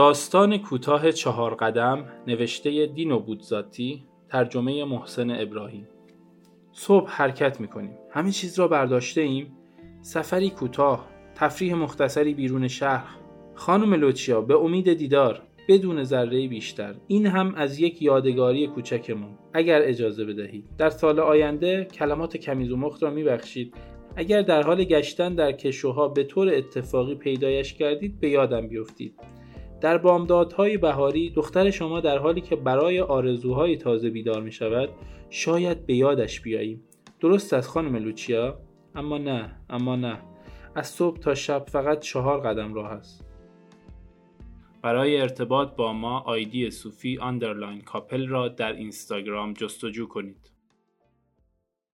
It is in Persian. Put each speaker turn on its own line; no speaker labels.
داستان کوتاه چهار قدم نوشته دینو بودزاتی ترجمه محسن ابراهیم. صبح حرکت می‌کنیم. همه چیز را برداشته ایم. سفری کوتاه تفریح مختصری بیرون شهر خانم لوچیا به امید دیدار بدون ذره بیشتر. این هم از یک یادگاری کوچکمون. اگر اجازه بدهید. در سال آینده کلمات کمیز و مخت را میبخشید. اگر در حال گشتن در کشوها به طور اتفاقی پیدایش کردید به یادم بیفتید. در بامدادهای بهاری دختر شما در حالی که برای آرزوهای تازه بیدار می شود شاید به یادش بیاییم درست از خانم لوچیا؟ اما نه اما نه. از صبح تا شب فقط چهار قدم راه است. برای ارتباط با ما آیدی صوفی underline کاپل را در اینستاگرام جستجو کنید.